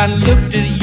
I looked at you.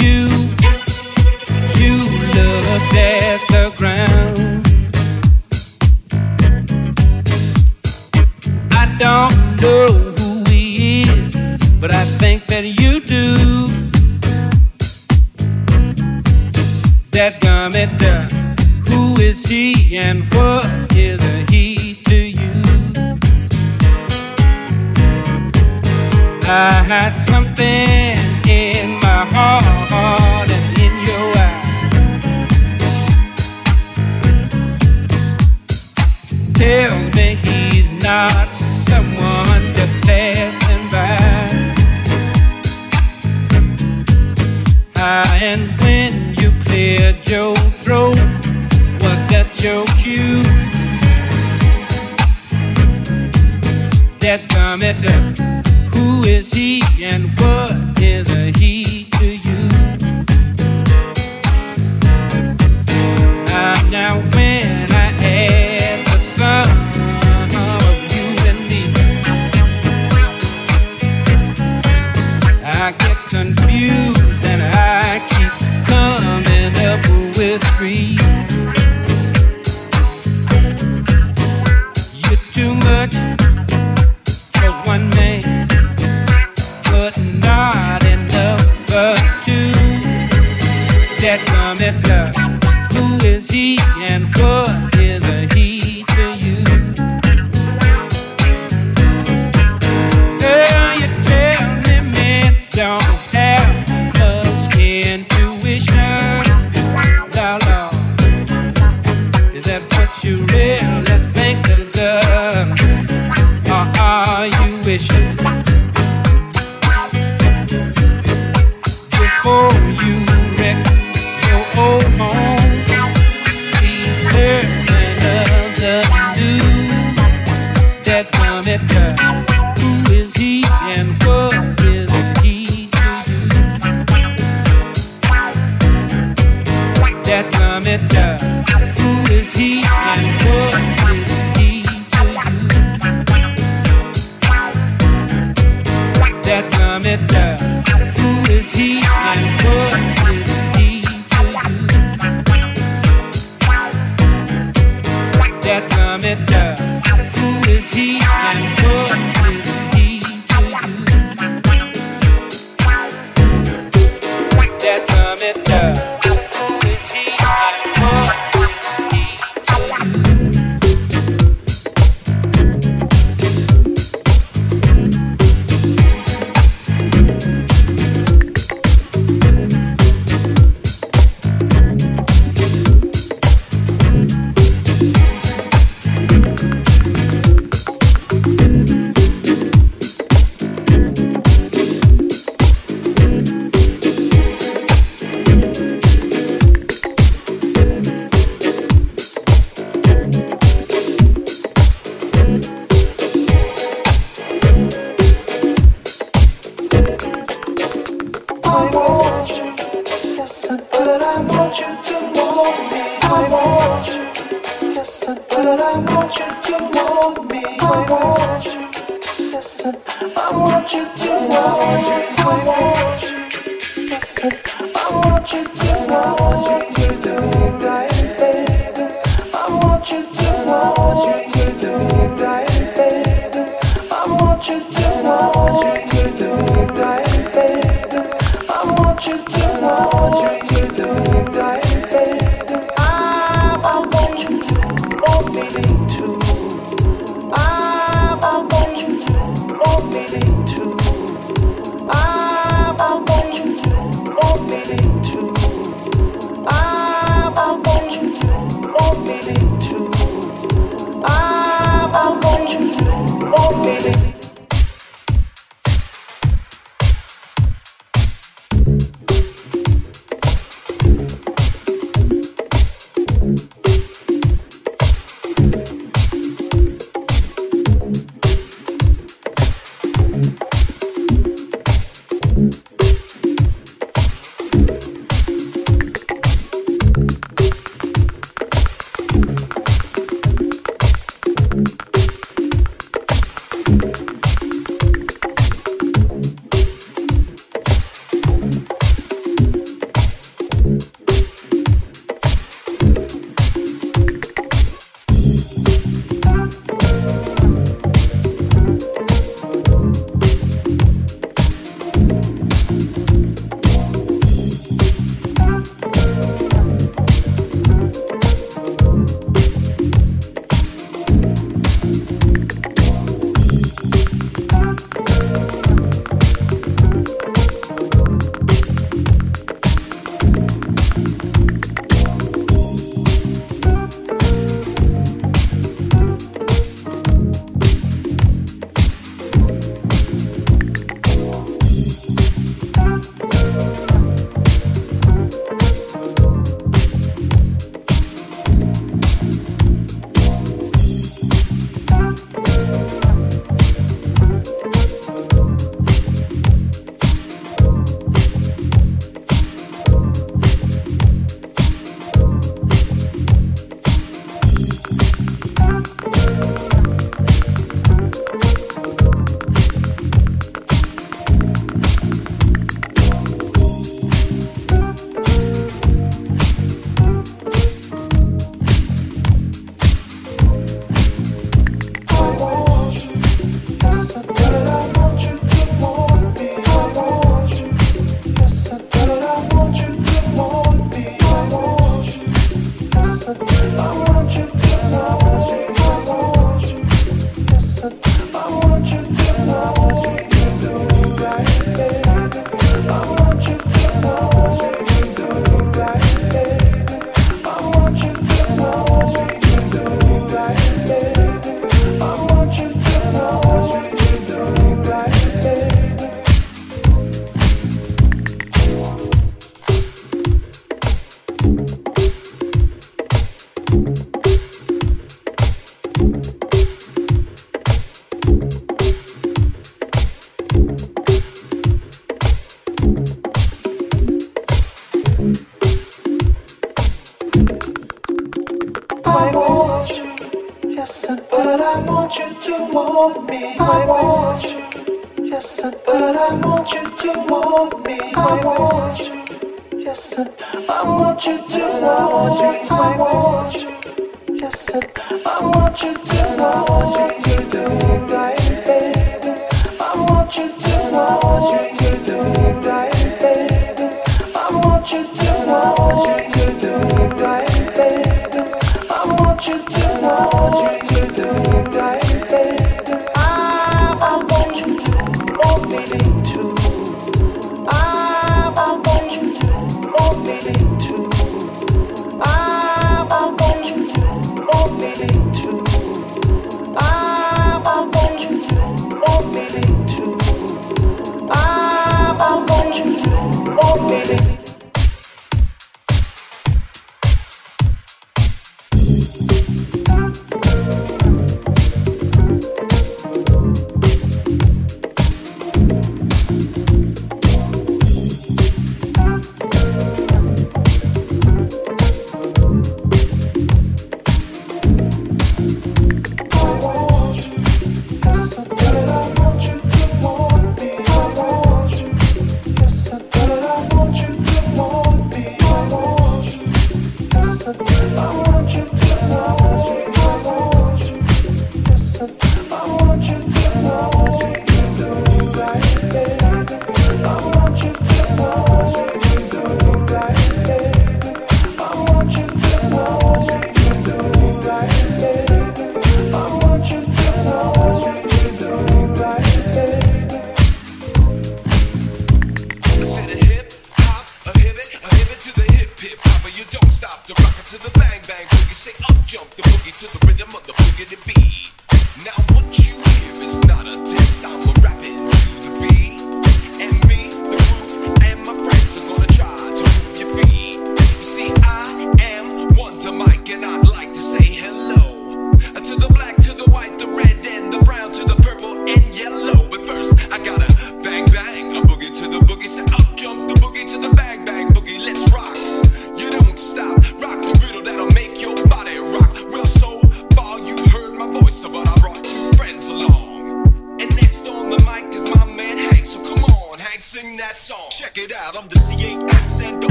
want me. I want you. Yes, I. but I want you to want me. I want you. Yes, and I want you to want me. I want you. Yes, and I want you to want me.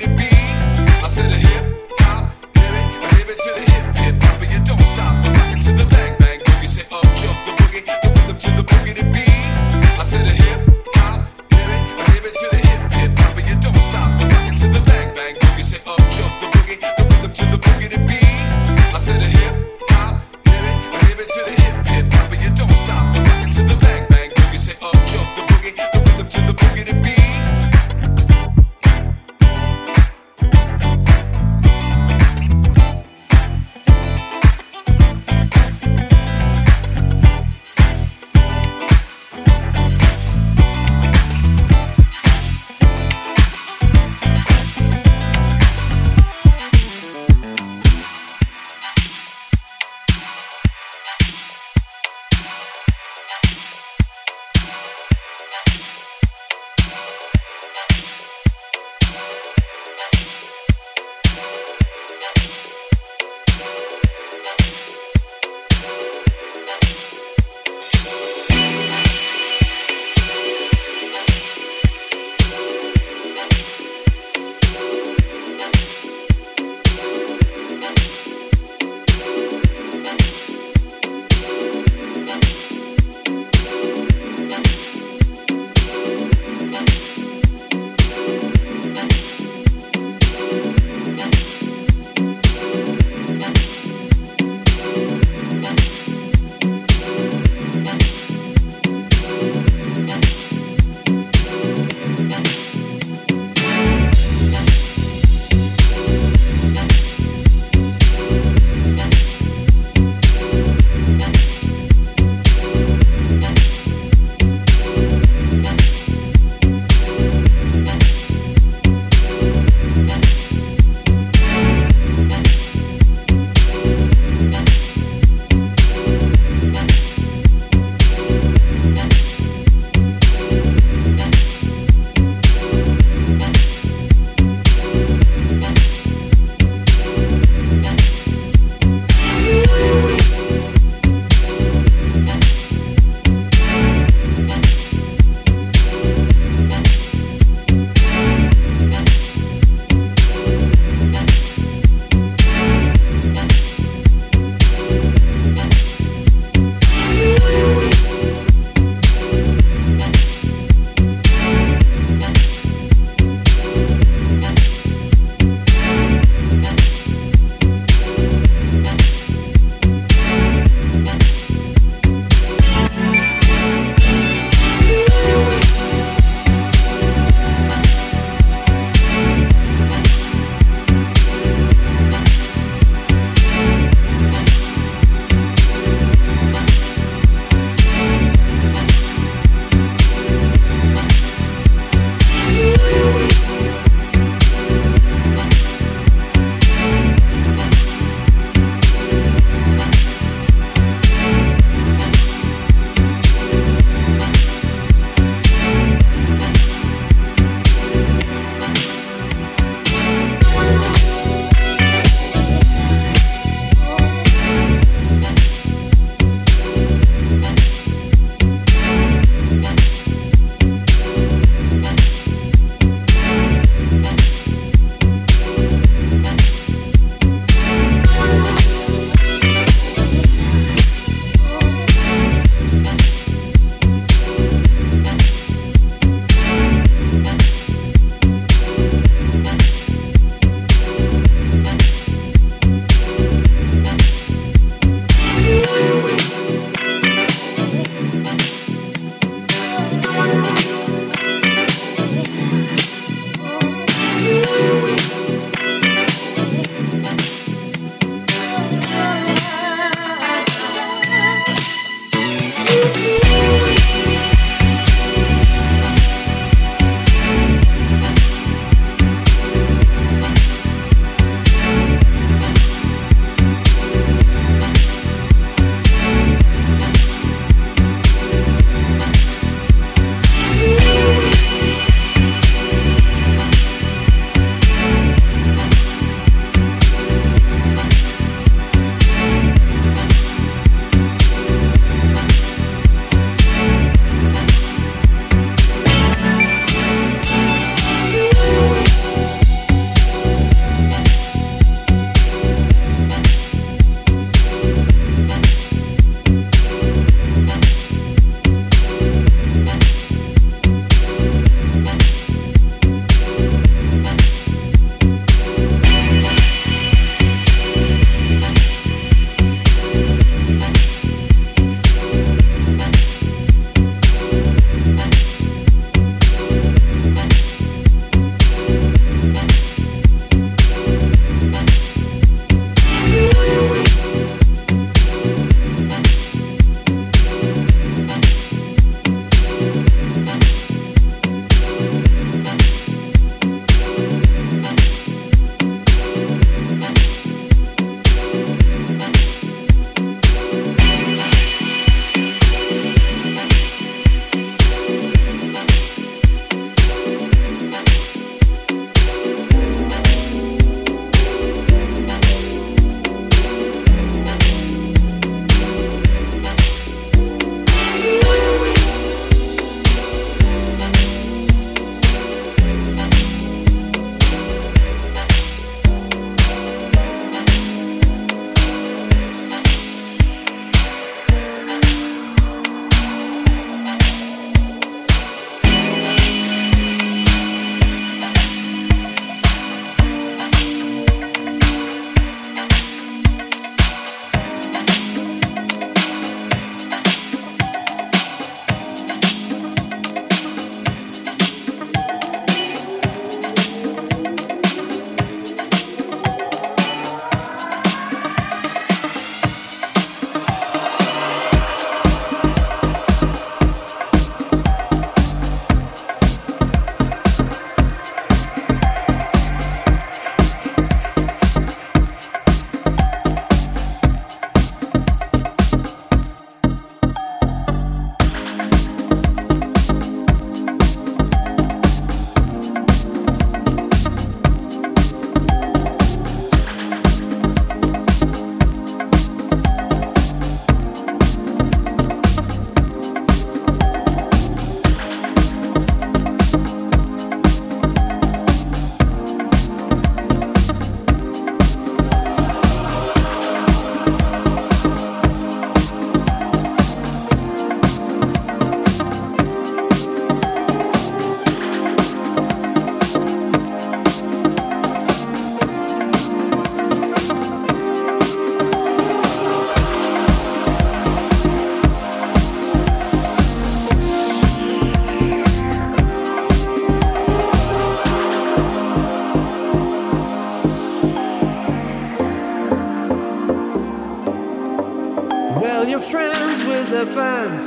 To the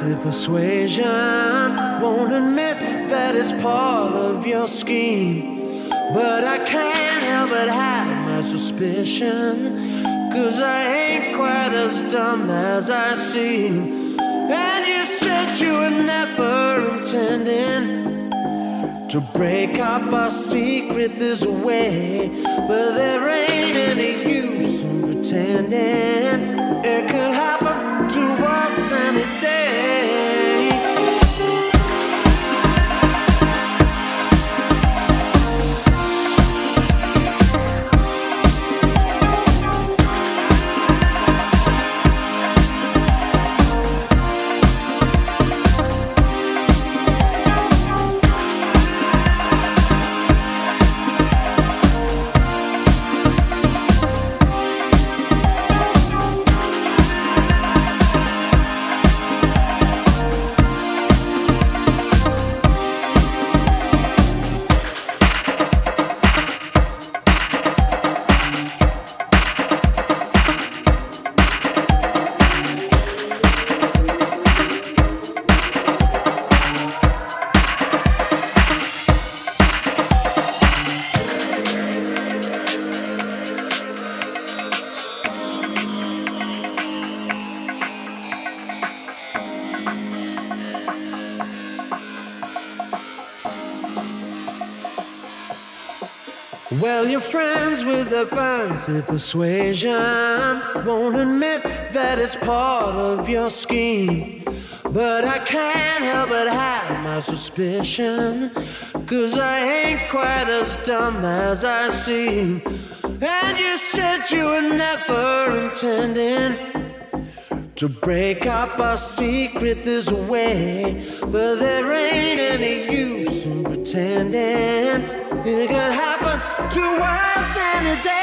fancy persuasion won't admit that it's part of your scheme. But I can't help but have my suspicion. Cause I ain't quite as dumb as I seem. And you said you were never intending to break up our secret this way. But there ain't any use in pretending it could happen to us any day. Your friends with their fancy persuasion won't admit that it's part of your scheme. But I can't help but have my suspicion. Cause I ain't quite as dumb as I seem. And you said you were never intending to break up our secret this way. But there ain't any use in pretending it could happen to us any day.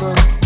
summer.